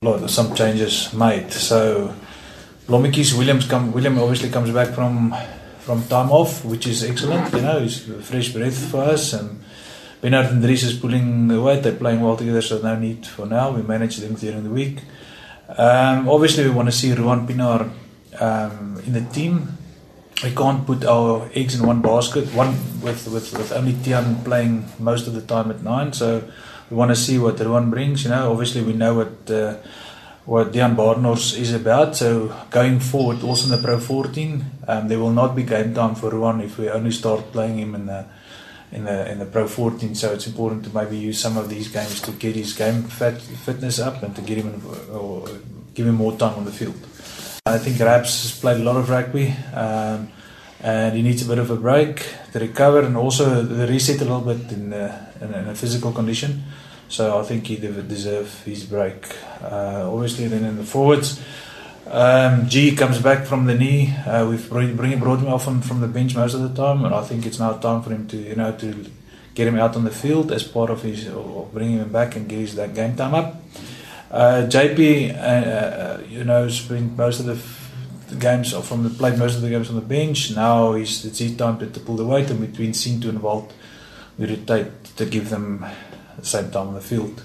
lot some changes made. So Blommetjies Williams come William obviously comes back from from time off, which is excellent. You know, he's fresh breath for us and Bernard and Dries is pulling weight. They're playing well together, so no need for now. We manage them during the week. Um, obviously, we want to see Ruan Pinar um, in the team. We can't put our eggs in one basket. One with with with only Tian playing most of the time at nine, so we want to see what Ruan brings. You know, obviously we know what. Uh, what Dian Barnors is about. So going forward, also in the Pro 14, um, there will not be game time for Ruan if we only start playing him in the in the in the Pro 14. So it's important to maybe use some of these games to get his game fit, fitness up and to get him in, or give him more time on the field. I think Raps has played a lot of rugby. Um, and he needs a bit of a break to recover and also the reset a little bit in, uh, in, in a physical condition. So I think he deserve his break. Uh, obviously, then in the forwards, um, G comes back from the knee. Uh, we've bring, bring, brought him off from, from the bench most of the time, and I think it's now time for him to you know to get him out on the field as part of his or bringing him back and get his that game time up. Uh, JP, uh, uh, you know, spent most of the, games from the played most of the games on the bench. Now he's it's his time to, to pull the weight, and between Sintu and Walt, we rotate to give them the same time on the field.